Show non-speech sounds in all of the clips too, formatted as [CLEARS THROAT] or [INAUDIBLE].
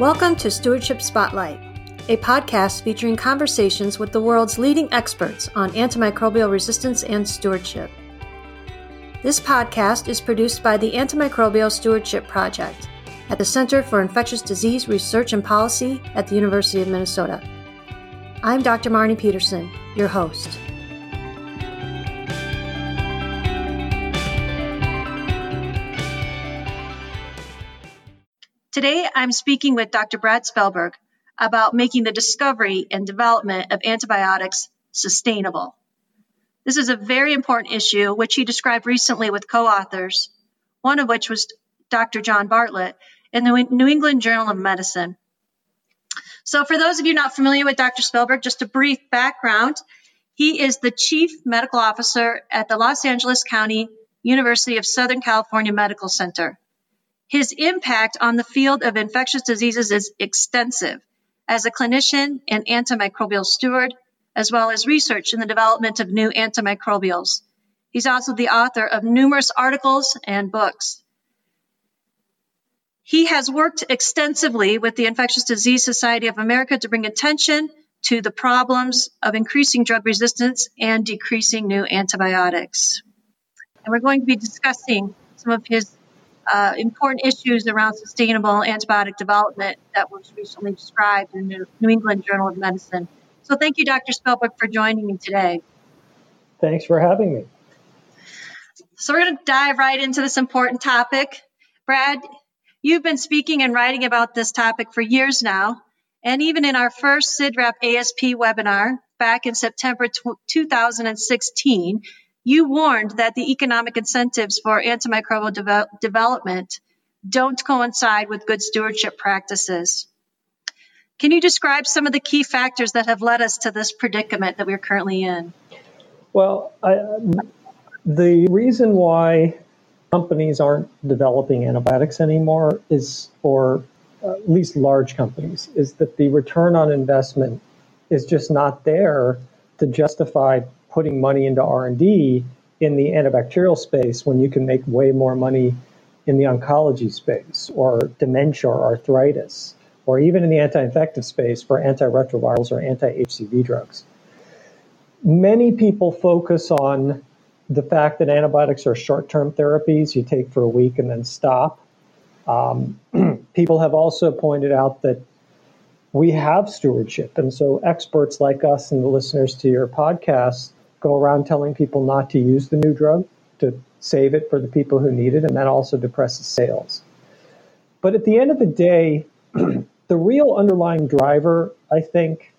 Welcome to Stewardship Spotlight, a podcast featuring conversations with the world's leading experts on antimicrobial resistance and stewardship. This podcast is produced by the Antimicrobial Stewardship Project at the Center for Infectious Disease Research and Policy at the University of Minnesota. I'm Dr. Marnie Peterson, your host. Today, I'm speaking with Dr. Brad Spellberg about making the discovery and development of antibiotics sustainable. This is a very important issue, which he described recently with co authors, one of which was Dr. John Bartlett in the New England Journal of Medicine. So, for those of you not familiar with Dr. Spellberg, just a brief background. He is the Chief Medical Officer at the Los Angeles County University of Southern California Medical Center. His impact on the field of infectious diseases is extensive as a clinician and antimicrobial steward, as well as research in the development of new antimicrobials. He's also the author of numerous articles and books. He has worked extensively with the Infectious Disease Society of America to bring attention to the problems of increasing drug resistance and decreasing new antibiotics. And we're going to be discussing some of his uh, important issues around sustainable antibiotic development that was recently described in the New England Journal of Medicine. So thank you, Dr. Spellberg, for joining me today. Thanks for having me. So we're going to dive right into this important topic. Brad, you've been speaking and writing about this topic for years now. And even in our first CIDRAP ASP webinar back in September 2016, you warned that the economic incentives for antimicrobial de- development don't coincide with good stewardship practices. Can you describe some of the key factors that have led us to this predicament that we're currently in? Well, I, the reason why companies aren't developing antibiotics anymore is, or uh, at least large companies, is that the return on investment is just not there to justify putting money into R&D in the antibacterial space when you can make way more money in the oncology space or dementia or arthritis or even in the anti-infective space for antiretrovirals or anti-HCV drugs. Many people focus on the fact that antibiotics are short-term therapies you take for a week and then stop. Um, [CLEARS THROAT] people have also pointed out that we have stewardship, and so experts like us and the listeners to your podcast go around telling people not to use the new drug to save it for the people who need it, and that also depresses sales. But at the end of the day, [CLEARS THROAT] the real underlying driver, I think,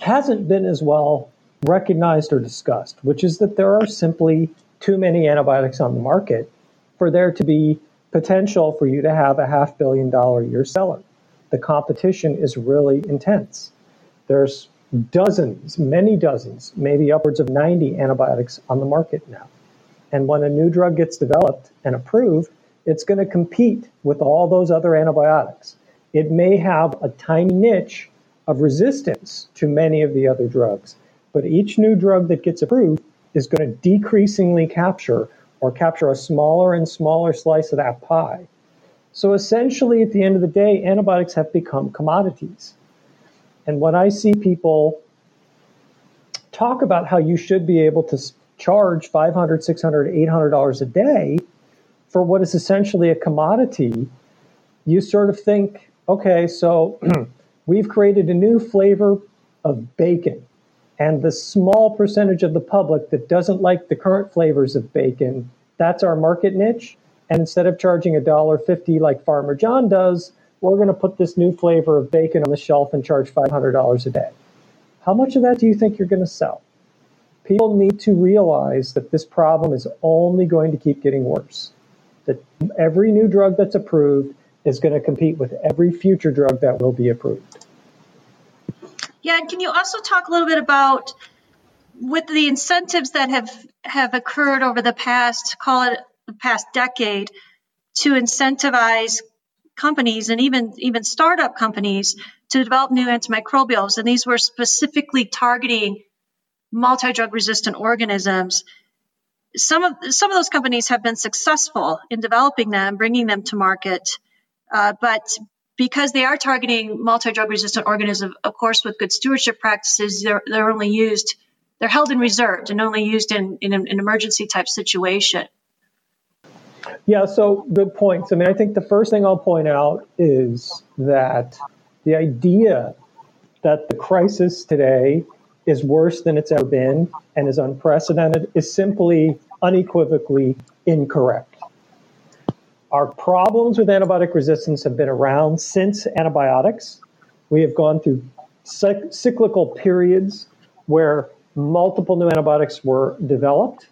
hasn't been as well recognized or discussed, which is that there are simply too many antibiotics on the market for there to be potential for you to have a half billion dollar year seller. The competition is really intense. There's dozens, many dozens, maybe upwards of 90 antibiotics on the market now. And when a new drug gets developed and approved, it's going to compete with all those other antibiotics. It may have a tiny niche of resistance to many of the other drugs, but each new drug that gets approved is going to decreasingly capture or capture a smaller and smaller slice of that pie. So essentially, at the end of the day, antibiotics have become commodities. And when I see people talk about how you should be able to charge 500 600 $800 a day for what is essentially a commodity, you sort of think, okay, so [CLEARS THROAT] we've created a new flavor of bacon. And the small percentage of the public that doesn't like the current flavors of bacon, that's our market niche. And instead of charging $1.50 like Farmer John does, we're going to put this new flavor of bacon on the shelf and charge $500 a day. How much of that do you think you're going to sell? People need to realize that this problem is only going to keep getting worse. That every new drug that's approved is going to compete with every future drug that will be approved. Yeah, and can you also talk a little bit about with the incentives that have have occurred over the past call it the past decade to incentivize companies and even even startup companies to develop new antimicrobials. And these were specifically targeting multi-drug resistant organisms. Some of some of those companies have been successful in developing them bringing them to market. Uh, but because they are targeting multi-drug resistant organisms, of course, with good stewardship practices, they're, they're only used, they're held in reserve and only used in, in an emergency type situation. Yeah, so good points. I mean, I think the first thing I'll point out is that the idea that the crisis today is worse than it's ever been and is unprecedented is simply unequivocally incorrect. Our problems with antibiotic resistance have been around since antibiotics. We have gone through cyclical periods where multiple new antibiotics were developed.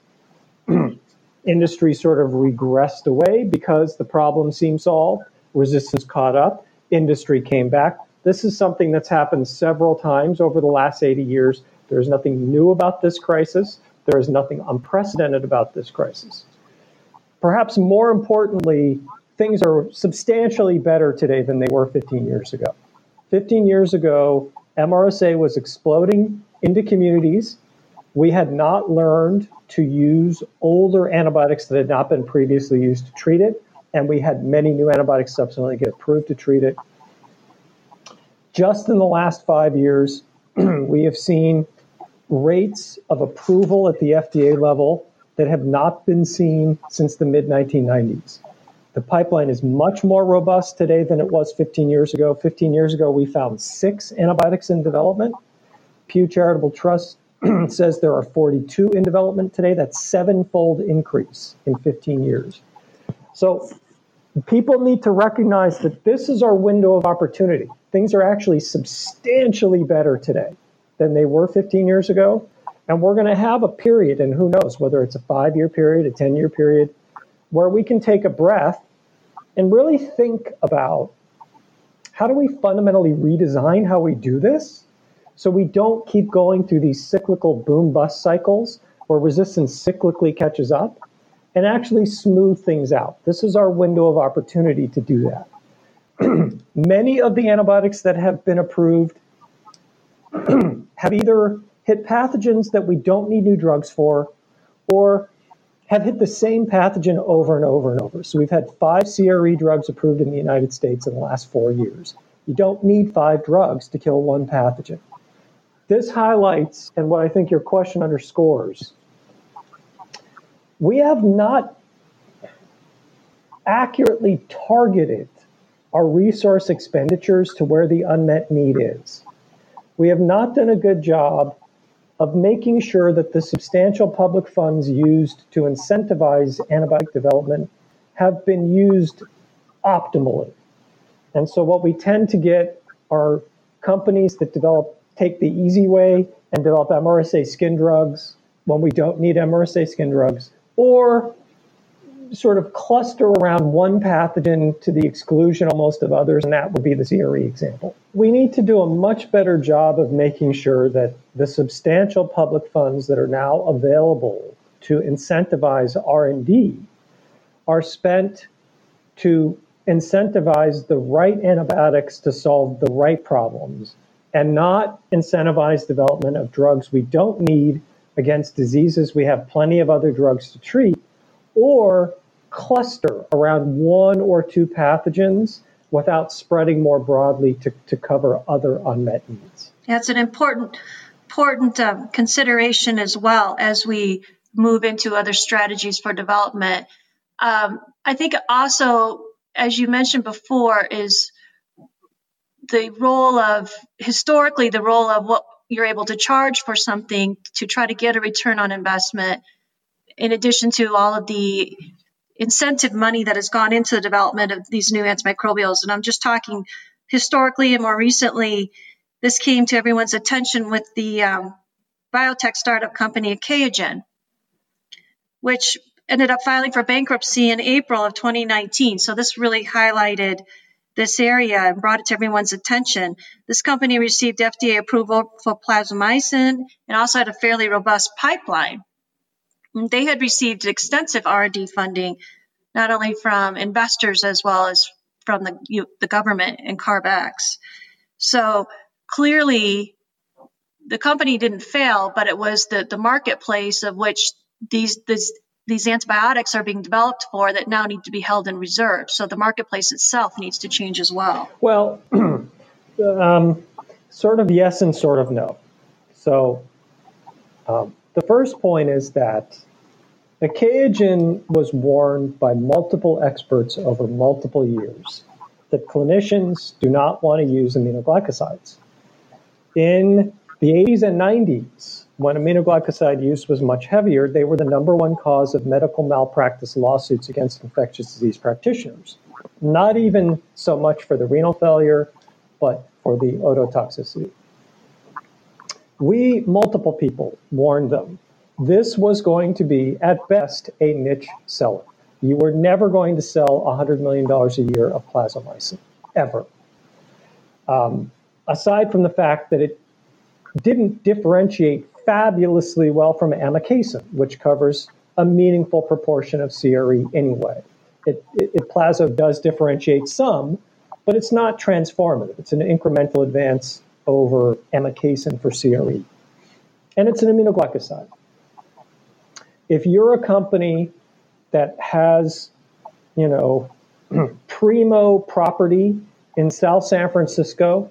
[CLEARS THROAT] Industry sort of regressed away because the problem seemed solved. Resistance caught up. Industry came back. This is something that's happened several times over the last 80 years. There's nothing new about this crisis. There is nothing unprecedented about this crisis. Perhaps more importantly, things are substantially better today than they were 15 years ago. 15 years ago, MRSA was exploding into communities. We had not learned to use older antibiotics that had not been previously used to treat it, and we had many new antibiotics subsequently get approved to treat it. Just in the last five years, [CLEARS THROAT] we have seen rates of approval at the FDA level that have not been seen since the mid 1990s. The pipeline is much more robust today than it was 15 years ago. 15 years ago, we found six antibiotics in development. Pew Charitable Trust [CLEARS THROAT] says there are 42 in development today. That's sevenfold increase in 15 years. So people need to recognize that this is our window of opportunity. Things are actually substantially better today than they were 15 years ago. And we're going to have a period, and who knows whether it's a five year period, a 10 year period, where we can take a breath and really think about how do we fundamentally redesign how we do this so we don't keep going through these cyclical boom bust cycles where resistance cyclically catches up and actually smooth things out. This is our window of opportunity to do that. [CLEARS THROAT] Many of the antibiotics that have been approved [CLEARS THROAT] have either hit pathogens that we don't need new drugs for, or have hit the same pathogen over and over and over. So we've had five CRE drugs approved in the United States in the last four years. You don't need five drugs to kill one pathogen. This highlights, and what I think your question underscores, we have not accurately targeted our resource expenditures to where the unmet need is. We have not done a good job of making sure that the substantial public funds used to incentivize antibiotic development have been used optimally. And so what we tend to get are companies that develop take the easy way and develop MRSA skin drugs when we don't need MRSA skin drugs, or sort of cluster around one pathogen to the exclusion almost of others, and that would be the CRE example. We need to do a much better job of making sure that the substantial public funds that are now available to incentivize R&D are spent to incentivize the right antibiotics to solve the right problems and not incentivize development of drugs we don't need against diseases we have plenty of other drugs to treat or cluster around one or two pathogens without spreading more broadly to, to cover other unmet needs. That's an important important um, consideration as well as we move into other strategies for development. Um, I think also, as you mentioned before, is the role of historically the role of what you're able to charge for something to try to get a return on investment in addition to all of the incentive money that has gone into the development of these new antimicrobials. And I'm just talking historically and more recently, this came to everyone's attention with the um, biotech startup company Achaogen, which ended up filing for bankruptcy in April of 2019. So this really highlighted this area and brought it to everyone's attention. This company received FDA approval for plazomicin and also had a fairly robust pipeline. They had received extensive R&D funding, not only from investors as well as from the, you, the government and CARB-X. So clearly, the company didn't fail, but it was the, the marketplace of which these, these these antibiotics are being developed for that now need to be held in reserve. So the marketplace itself needs to change as well. Well, [CLEARS THROAT] um, sort of yes and sort of no. So um, the first point is that Achaogen was warned by multiple experts over multiple years that clinicians do not want to use aminoglycosides. In the 80s and 90s, when aminoglycoside use was much heavier, they were the number one cause of medical malpractice lawsuits against infectious disease practitioners. Not even so much for the renal failure, but for the ototoxicity. We, multiple people, warned them this was going to be, at best, a niche seller. You were never going to sell $100 million a year of plazomicin, ever. Um, aside from the fact that it didn't differentiate fabulously well from amikacin, which covers a meaningful proportion of CRE anyway. It, it, it Plazo does differentiate some, but it's not transformative. It's an incremental advance over amikacin for CRE. And it's an aminoglycoside. If you're a company that has, you know, [CLEARS THROAT] primo property in South San Francisco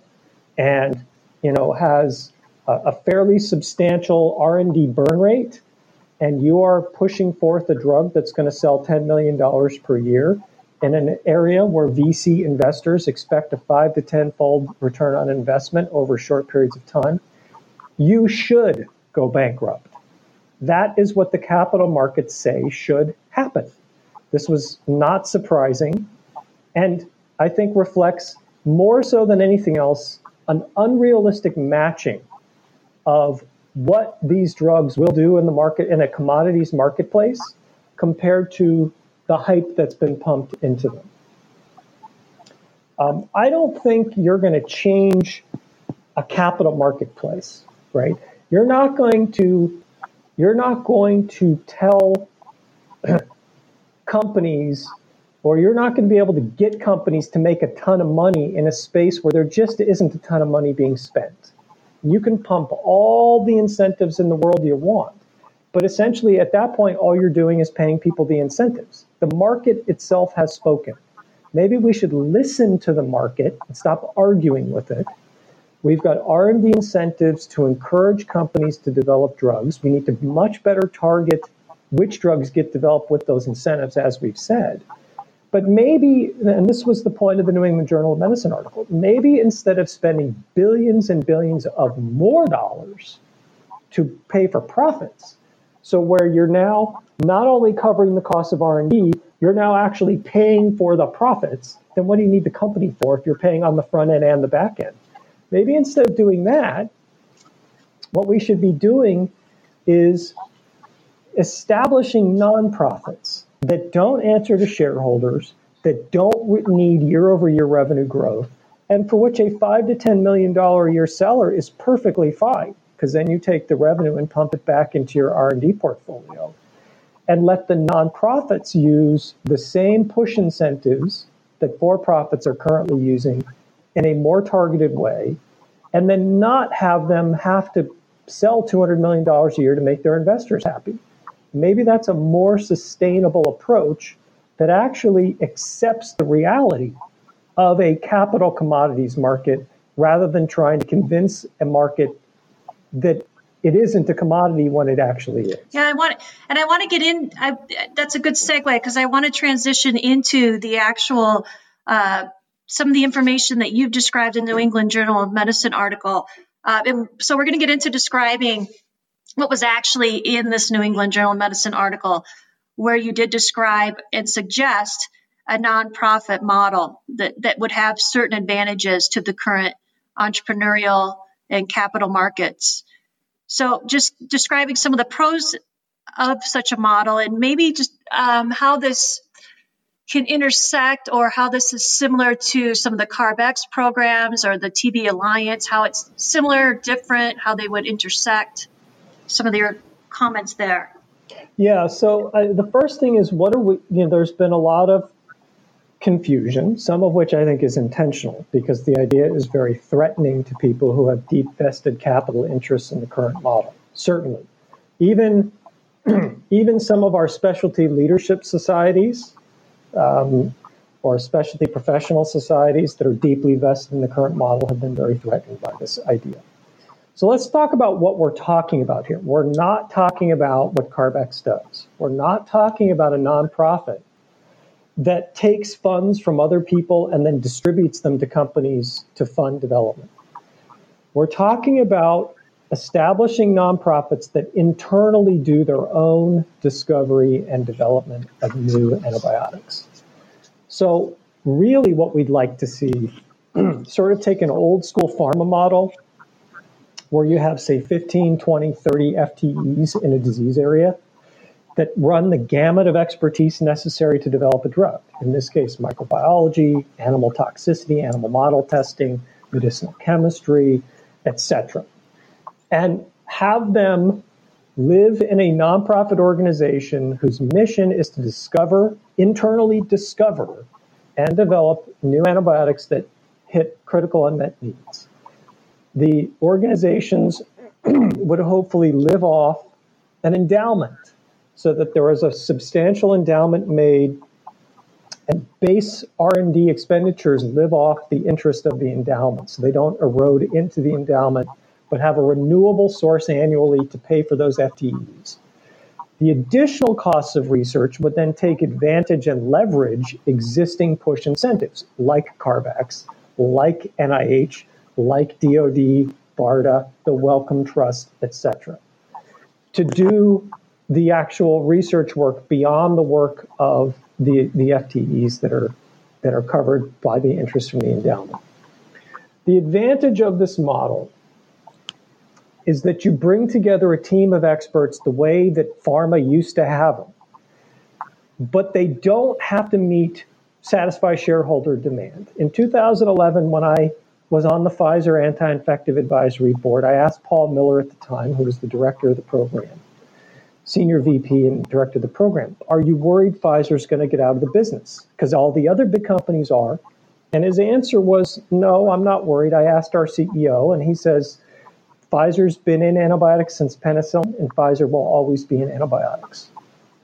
and, you know, has a, fairly substantial R&D burn rate and you are pushing forth a drug that's going to sell $10 million per year in an area where VC investors expect a five to 10 fold return on investment over short periods of time, you should go bankrupt. That is what the capital markets say should happen. This was not surprising and I think reflects more so than anything else an unrealistic matching of what these drugs will do in the market in a commodities marketplace compared to the hype that's been pumped into them. Um, I don't think you're going to change a capital marketplace, right? You're not going to you're not going to tell [CLEARS THROAT] companies or you're not going to be able to get companies to make a ton of money in a space where there just isn't a ton of money being spent. You can pump all the incentives in the world you want. But essentially, at that point, all you're doing is paying people the incentives. The market itself has spoken. Maybe we should listen to the market and stop arguing with it. We've got R&D incentives to encourage companies to develop drugs. We need to much better target which drugs get developed with those incentives, as we've said. But maybe, and this was the point of the New England Journal of Medicine article, maybe instead of spending billions and billions of more dollars to pay for profits, so where you're now not only covering the cost of R&D, you're now actually paying for the profits, then what do you need the company for if you're paying on the front end and the back end? Maybe instead of doing that, what we should be doing is establishing nonprofits that don't answer to shareholders, that don't need year over year revenue growth, and for which a five to ten million dollar a year seller is perfectly fine because then you take the revenue and pump it back into your R&D portfolio. And let the nonprofits use the same push incentives that for-profits are currently using in a more targeted way and then not have them have to sell $200 million a year to make their investors happy maybe that's a more sustainable approach that actually accepts the reality of a capital commodities market rather than trying to convince a market that it isn't a commodity when it actually is. Yeah, I want, and I want to get in. I, that's a good segue because I want to transition into the actual uh, some of the information that you've described in New England Journal of Medicine article. Uh, and so we're going to get into describing what was actually in this New England Journal of Medicine article, where you did describe and suggest a nonprofit model that, that would have certain advantages to the current entrepreneurial and capital markets. So, just describing some of the pros of such a model and maybe just um, how this can intersect or how this is similar to some of the CARB-X programs or the TB Alliance, how it's similar, different, how they would intersect some of your comments there. Yeah. So the first thing is, what are we? You know, there's been a lot of confusion, some of which I think is intentional because the idea is very threatening to people who have deep vested capital interests in the current model. Certainly, even [CLEARS THROAT] even some of our specialty leadership societies um, or specialty professional societies that are deeply vested in the current model have been very threatened by this idea. So let's talk about what we're talking about here. We're not talking about what CARB-X does. We're not talking about a nonprofit that takes funds from other people and then distributes them to companies to fund development. We're talking about establishing nonprofits that internally do their own discovery and development of new antibiotics. So, really, what we'd like to see [CLEARS THROAT] sort of take an old school pharma model where you have, say, 15, 20, 30 FTEs in a disease area that run the gamut of expertise necessary to develop a drug. In this case, microbiology, animal toxicity, animal model testing, medicinal chemistry, etc. And have them live in a nonprofit organization whose mission is to discover, internally discover, and develop new antibiotics that hit critical unmet needs. The organizations [CLEARS THROAT] would hopefully live off an endowment so that there was a substantial endowment made and base R&D expenditures live off the interest of the endowment so they don't erode into the endowment but have a renewable source annually to pay for those FTEs. The additional costs of research would then take advantage and leverage existing push incentives like CARB-X, like NIH, like DoD, BARDA, the Wellcome Trust, etc. To do the actual research work beyond the work of the, the FTEs that are that are covered by the interest from the endowment. The advantage of this model is that you bring together a team of experts the way that pharma used to have them, but they don't have to meet satisfy shareholder demand. In 2011, when I was on the Pfizer Anti-Infective Advisory Board, I asked Paul Miller at the time, who was the director of the program, senior VP and director of the program, are you worried Pfizer's going to get out of the business? Because all the other big companies are. And his answer was, no, I'm not worried. I asked our CEO, and he says, Pfizer's been in antibiotics since penicillin, and Pfizer will always be in antibiotics.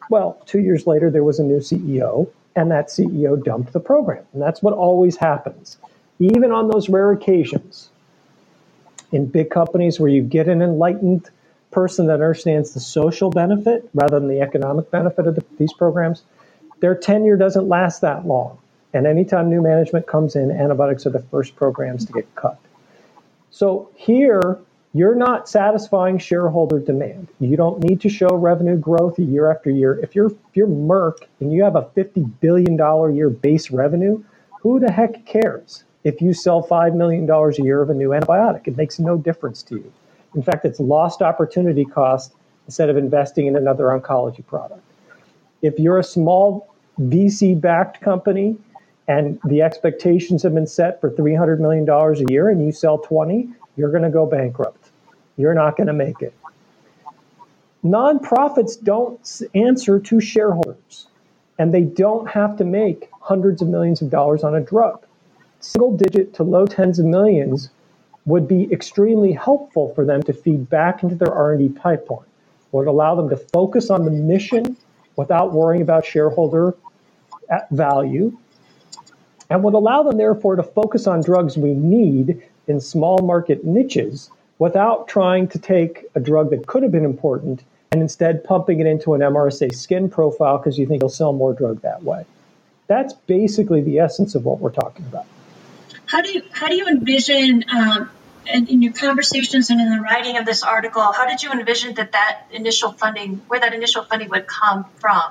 Well, two years later, there was a new CEO, and that CEO dumped the program. And that's what always happens. Even on those rare occasions, in big companies where you get an enlightened person that understands the social benefit rather than the economic benefit of the, these programs, their tenure doesn't last that long. And anytime new management comes in, antibiotics are the first programs to get cut. So here, you're not satisfying shareholder demand. You don't need to show revenue growth year after year. If you're if you're Merck and you have a fifty billion dollar year base revenue, who the heck cares if you sell five million dollars a year of a new antibiotic? It makes no difference to you. In fact, it's lost opportunity cost instead of investing in another oncology product. If you're a small VC backed company and the expectations have been set for $300 million a year and you sell 20, you're going to go bankrupt. You're not going to make it. Nonprofits don't answer to shareholders and they don't have to make hundreds of millions of dollars on a drug. Single digit to low tens of millions would be extremely helpful for them to feed back into their R&D pipeline. Would allow them to focus on the mission without worrying about shareholder uh, value, and would allow them therefore to focus on drugs we need in small market niches without trying to take a drug that could have been important and instead pumping it into an MRSA skin profile because you think you'll sell more drug that way. That's basically the essence of what we're talking about. How do you how do you envision um, in, in your conversations and in the writing of this article? How did you envision that that initial funding, where that initial funding would come from,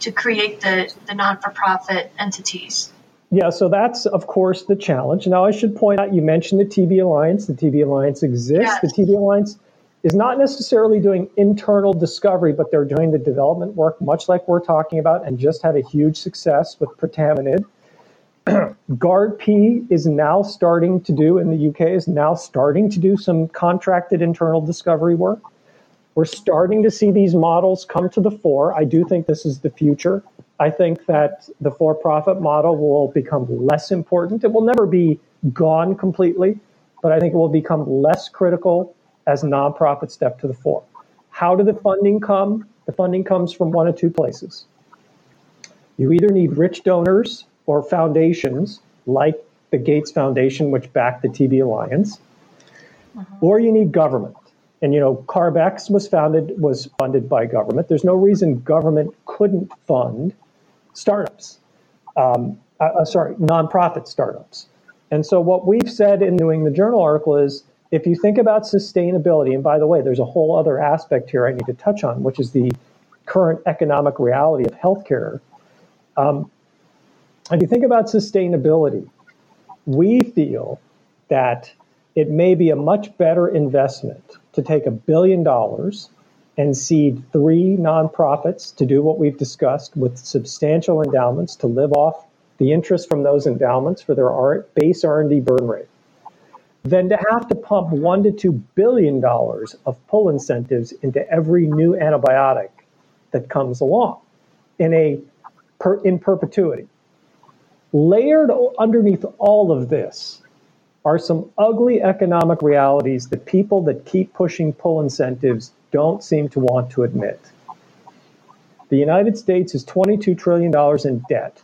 to create the the non for profit entities? Yeah, so that's of course the challenge. Now I should point out you mentioned the TB Alliance. The TB Alliance exists. Yes. The TB Alliance is not necessarily doing internal discovery, but they're doing the development work, much like we're talking about, and just had a huge success with [CLEARS THROAT] pretomanid. P is now starting to do, in the UK, is now starting to do some contracted internal discovery work. We're starting to see these models come to the fore. I do think this is the future. I think that the for profit model will become less important. It will never be gone completely, but I think it will become less critical as nonprofits step to the fore. How did the funding come? The funding comes from one of two places. You either need rich donors or foundations like the Gates Foundation, which backed the TB Alliance, uh-huh. or you need government. And you know, CARB-X was founded was funded by government. There's no reason government couldn't fund startups. Um, uh, uh, sorry, nonprofit startups. And so what we've said in doing the Journal article is if you think about sustainability, and by the way, there's a whole other aspect here I need to touch on, which is the current economic reality of healthcare. Um, if you think about sustainability, we feel that it may be a much better investment to take a billion dollars and seed three nonprofits to do what we've discussed with substantial endowments to live off the interest from those endowments for their base R&D burn rate than to have to pump one to two billion dollars of pull incentives into every new antibiotic that comes along in a per, in perpetuity. Layered underneath all of this are some ugly economic realities that people that keep pushing pull incentives don't seem to want to admit. The United States is $22 trillion in debt.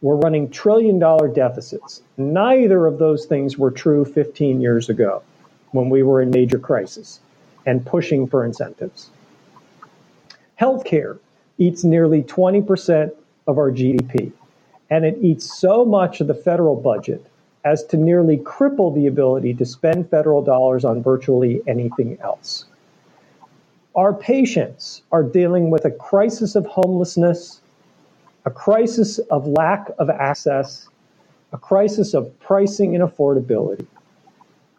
We're running trillion dollar deficits. Neither of those things were true 15 years ago when we were in major crisis and pushing for incentives. Healthcare eats nearly 20% of our GDP and it eats so much of the federal budget as to nearly cripple the ability to spend federal dollars on virtually anything else. Our patients are dealing with a crisis of homelessness, a crisis of lack of access, a crisis of pricing and affordability.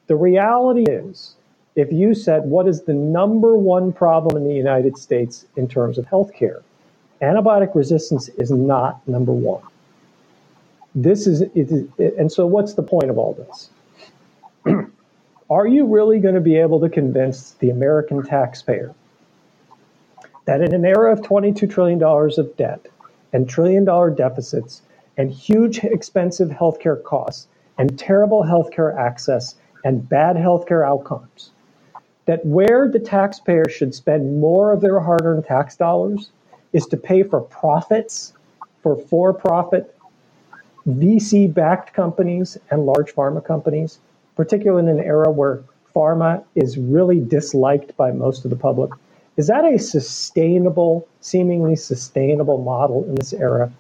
The reality is, if you said, what is the number one problem in the United States in terms of healthcare? Antibiotic resistance is not number one. This is, and so what's the point of all this? [CLEARS THROAT] Are you really going to be able to convince the American taxpayer that in an era of $22 trillion of debt and trillion dollar deficits and huge expensive healthcare costs and terrible healthcare access and bad healthcare outcomes, that where the taxpayer should spend more of their hard earned tax dollars is to pay for profits for for profit VC backed companies and large pharma companies, particularly in an era where pharma is really disliked by most of the public. Is that a sustainable, seemingly sustainable model in this era?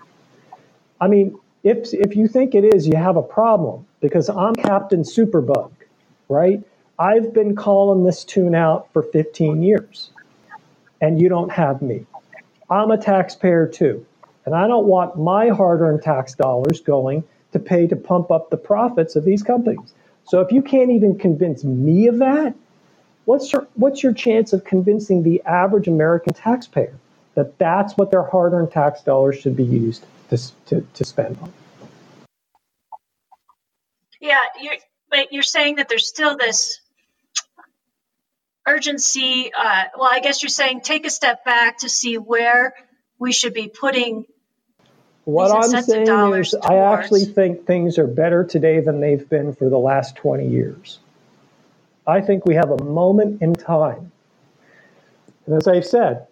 I mean, if, if you think it is, you have a problem because I'm Captain Superbug, right? I've been calling this tune out for 15 years and you don't have me. I'm a taxpayer too. And I don't want my hard earned tax dollars going to pay to pump up the profits of these companies. So if you can't even convince me of that, what's your, what's your chance of convincing the average American taxpayer that that's what their hard earned tax dollars should be used to, to, to spend on? Yeah, you're, but you're saying that there's still this urgency. Uh, well, I guess you're saying take a step back to see where we should be putting what I'm saying is. I actually think things are better today than they've been for the last 20 years. I think we have a moment in time. And as I've said,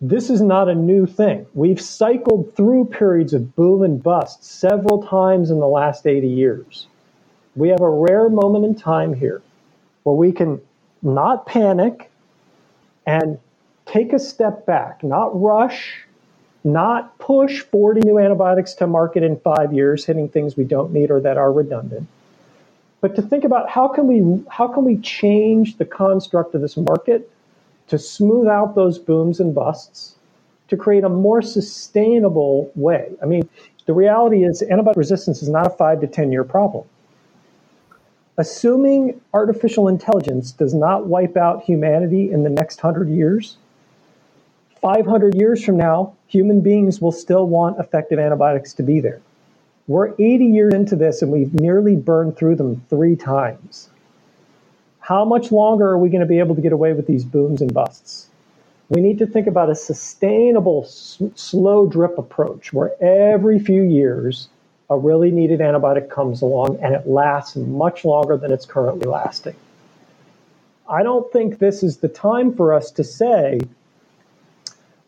this is not a new thing. We've cycled through periods of boom and bust several times in the last 80 years. We have a rare moment in time here where we can not panic and take a step back, not rush, not push 40 new antibiotics to market in five years, hitting things we don't need or that are redundant, but to think about how can we how can we change the construct of this market to smooth out those booms and busts, to create a more sustainable way. I mean, the reality is antibiotic resistance is not a five to 10 year problem. Assuming artificial intelligence does not wipe out humanity in the next hundred years, 500 years from now, human beings will still want effective antibiotics to be there. We're 80 years into this and we've nearly burned through them three times. How much longer are we going to be able to get away with these booms and busts? We need to think about a sustainable, s- slow drip approach where every few years a really needed antibiotic comes along and it lasts much longer than it's currently lasting. I don't think this is the time for us to say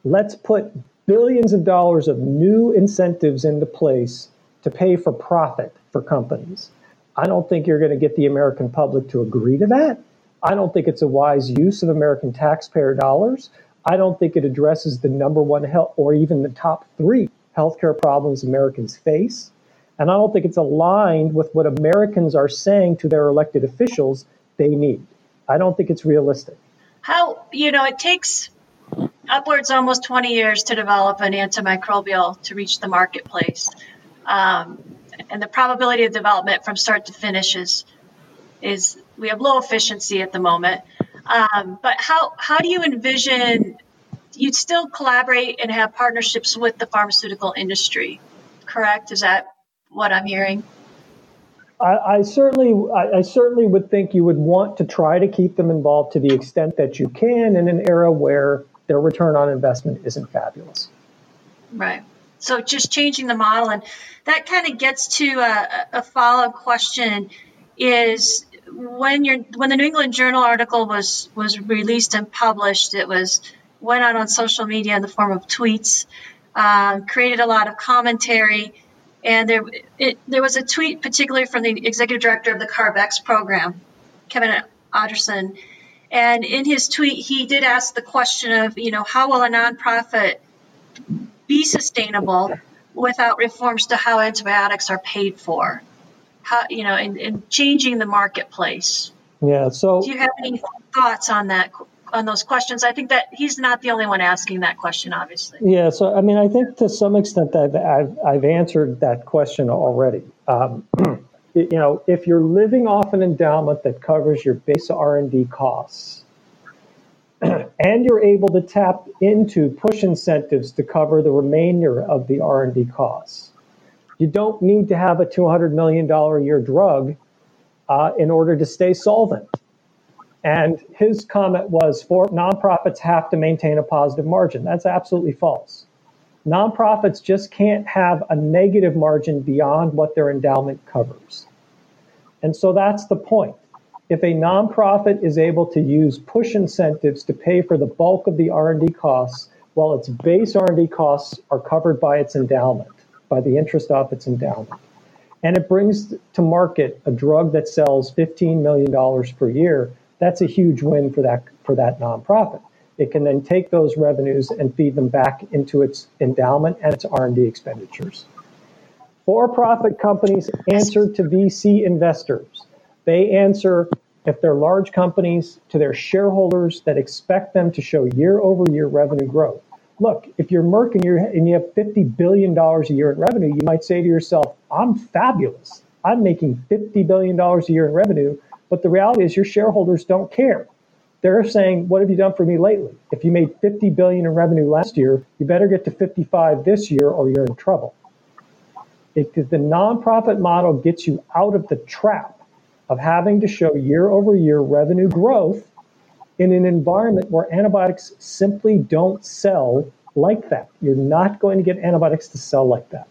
let's put billions of dollars of new incentives into place to pay for profit for companies. I don't think you're going to get the American public to agree to that. I don't think it's a wise use of American taxpayer dollars. I don't think it addresses the number one health or even the top three healthcare problems Americans face. And I don't think it's aligned with what Americans are saying to their elected officials they need. I don't think it's realistic. How, you know, it takes upwards almost 20 years to develop an antimicrobial to reach the marketplace. Um, and the probability of development from start to finish is, is we have low efficiency at the moment. Um, but how, how do you envision you'd still collaborate and have partnerships with the pharmaceutical industry, correct? Is that what I'm hearing? I, I certainly, I, I, certainly would think you would want to try to keep them involved to the extent that you can in an era where their return on investment isn't fabulous. Right. So just changing the model, and that kind of gets to a, a follow-up question: is when you're when the New England Journal article was was released and published, it was went out on social media in the form of tweets, uh, created a lot of commentary, and there it, there was a tweet particularly from the executive director of the CARB-X program, Kevin Outterson, and in his tweet he did ask the question of you know how will a nonprofit be sustainable without reforms to how antibiotics are paid for, how you know, in, in changing the marketplace. Yeah. So, do you have any thoughts on that on those questions. I think that he's not the only one asking that question, obviously. Yeah, so I mean, I think to some extent I've I've, I've answered that question already. Um, [CLEARS THROAT] you know, if you're living off an endowment that covers your base R and D costs, [CLEARS THROAT] and you're able to tap into push incentives to cover the remainder of the R and D costs, you don't need to have a 200 million dollar a year drug uh, in order to stay solvent. And his comment was for nonprofits have to maintain a positive margin. That's absolutely false. Nonprofits just can't have a negative margin beyond what their endowment covers. And so that's the point. If a nonprofit is able to use push incentives to pay for the bulk of the R&D costs, while its base R&D costs are covered by its endowment, by the interest off its endowment, and it brings to market a drug that sells $15 million per year, that's a huge win for that for that nonprofit. It can then take those revenues and feed them back into its endowment and its R&D expenditures. For-profit companies answer to VC investors. They answer if they're large companies to their shareholders that expect them to show year-over-year revenue growth. Look, if you're Merck and, you're, and you have $50 billion a year in revenue, you might say to yourself, I'm fabulous. I'm making $50 billion a year in revenue. But the reality is your shareholders don't care. They're saying, "What have you done for me lately? If you made 50 billion in revenue last year, you better get to 55 this year or you're in trouble." If the nonprofit model gets you out of the trap of having to show year over year revenue growth in an environment where antibiotics simply don't sell like that. You're not going to get antibiotics to sell like that.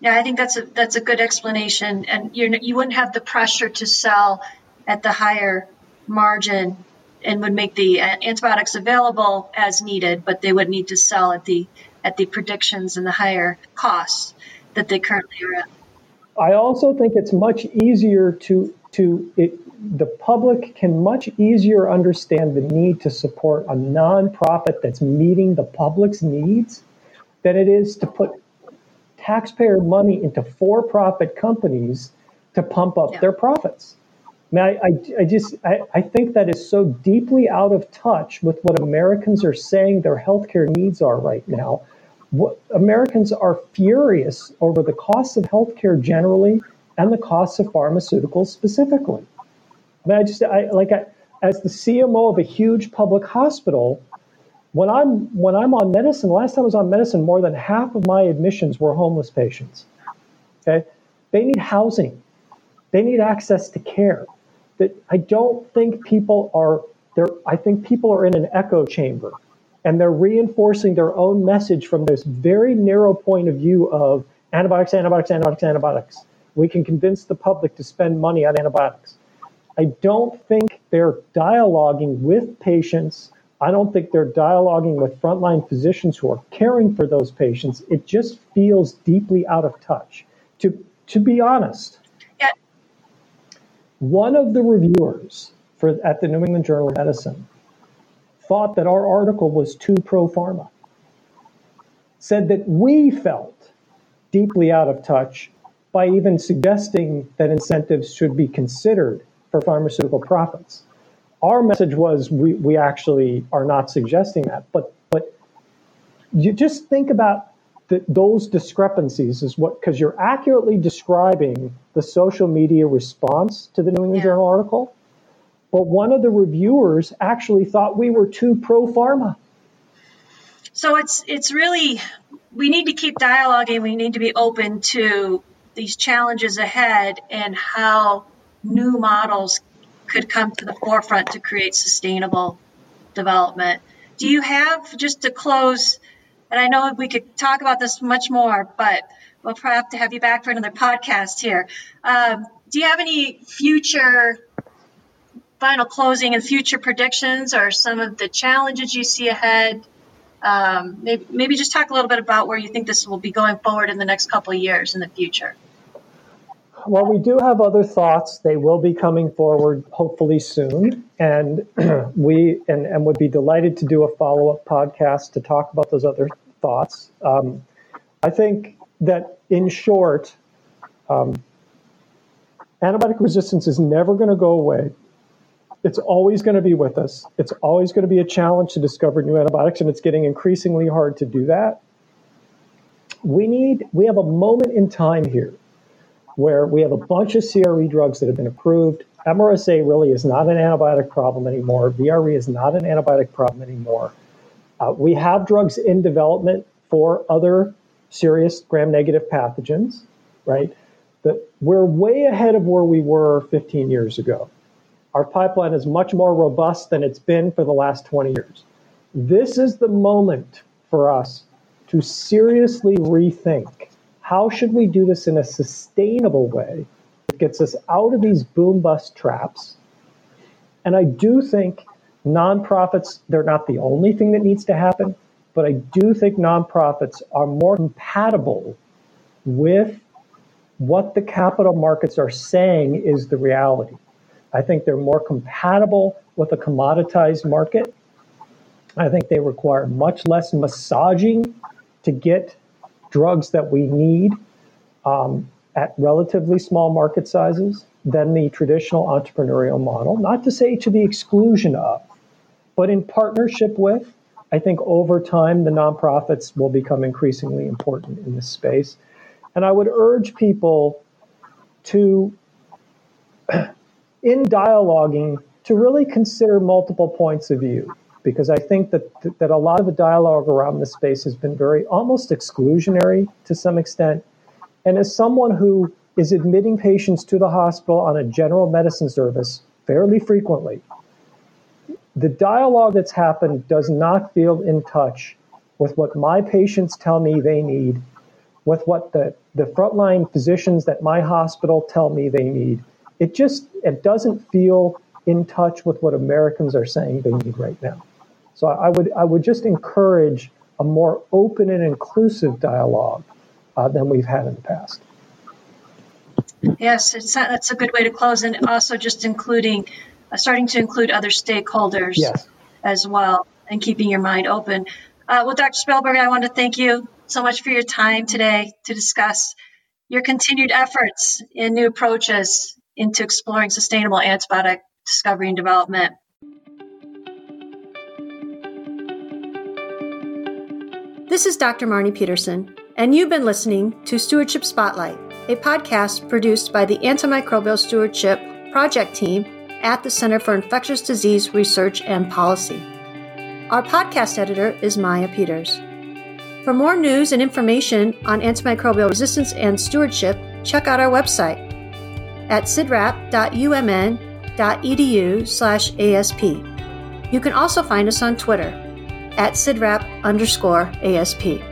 Yeah, I think that's a that's a good explanation, and you you wouldn't have the pressure to sell at the higher margin and would make the uh, antibiotics available as needed, but they would need to sell at the at the predictions and the higher costs that they currently are at. I also think it's much easier to to it, the public can much easier understand the need to support a nonprofit that's meeting the public's needs than it is to put taxpayer money into for-profit companies to pump up yeah. their profits. I mean, I, I, I just I, I think that is so deeply out of touch with what Americans are saying their healthcare needs are right now. What, Americans are furious over the costs of healthcare generally and the costs of pharmaceuticals specifically. I mean, I just I like I, as the CMO of a huge public hospital, when I'm when I'm on medicine, last time I was on medicine, more than half of my admissions were homeless patients. Okay, they need housing, they need access to care that I don't think people are there. I think people are in an echo chamber and they're reinforcing their own message from this very narrow point of view of antibiotics, antibiotics, antibiotics, antibiotics. We can convince the public to spend money on antibiotics. I don't think they're dialoguing with patients I don't think they're dialoguing with frontline physicians who are caring for those patients. It just feels deeply out of touch. To, to be honest. One of the reviewers for, at the New England Journal of Medicine thought that our article was too pro pharma, said that we felt deeply out of touch by even suggesting that incentives should be considered for pharmaceutical profits. Our message was we, we actually are not suggesting that, but but you just think about the, those discrepancies is what because you're accurately describing the social media response to the New England yeah. Journal article, but one of the reviewers actually thought we were too pro pharma. So it's it's really we need to keep dialoguing. We need to be open to these challenges ahead and how new models could come to the forefront to create sustainable development. Do you have, just to close, and I know we could talk about this much more, but we'll probably have to have you back for another podcast here. Um, do you have any future final closing and future predictions or some of the challenges you see ahead? Um, maybe, maybe just talk a little bit about where you think this will be going forward in the next couple of years in the future. Well, we do have other thoughts. They will be coming forward hopefully soon. And [CLEARS THROAT] we and, and would be delighted to do a follow up podcast to talk about those other thoughts. Um, I think that in short, um, antibiotic resistance is never going to go away. It's always going to be with us. It's always going to be a challenge to discover new antibiotics, and it's getting increasingly hard to do that. We need, we have a moment in time here where we have a bunch of CRE drugs that have been approved. MRSA really is not an antibiotic problem anymore. VRE is not an antibiotic problem anymore. Uh, we have drugs in development for other serious gram negative pathogens, right? That we're way ahead of where we were 15 years ago. Our pipeline is much more robust than it's been for the last 20 years. This is the moment for us to seriously rethink how should we do this in a sustainable way that gets us out of these boom bust traps? And I do think nonprofits, they're not the only thing that needs to happen, but I do think nonprofits are more compatible with what the capital markets are saying is the reality. I think they're more compatible with a commoditized market. I think they require much less massaging to get drugs that we need um, at relatively small market sizes than the traditional entrepreneurial model. Not to say to the exclusion of, but in partnership with. I think over time, the nonprofits will become increasingly important in this space. And I would urge people to, [CLEARS THROAT] in dialoguing, to really consider multiple points of view because I think that that a lot of the dialogue around this space has been very almost exclusionary to some extent. And as someone who is admitting patients to the hospital on a general medicine service fairly frequently, the dialogue that's happened does not feel in touch with what my patients tell me they need, with what the, the frontline physicians that my hospital tell me they need. It just it doesn't feel in touch with what Americans are saying they need right now. So I would I would just encourage a more open and inclusive dialogue uh, than we've had in the past. Yes, it's, that's a good way to close, and also just including, uh, starting to include other stakeholders yes. as well, and keeping your mind open. Uh, well, Dr. Spellberg, I want to thank you so much for your time today to discuss your continued efforts in new approaches into exploring sustainable antibiotic discovery and development. This is Dr. Marnie Peterson, and you've been listening to Stewardship Spotlight, a podcast produced by the Antimicrobial Stewardship Project team at the Center for Infectious Disease Research and Policy. Our podcast editor is Maya Peters. For more news and information on antimicrobial resistance and stewardship, check out our website at cidrap.umn.edu slash ASP. You can also find us on Twitter at CIDRAP underscore ASP.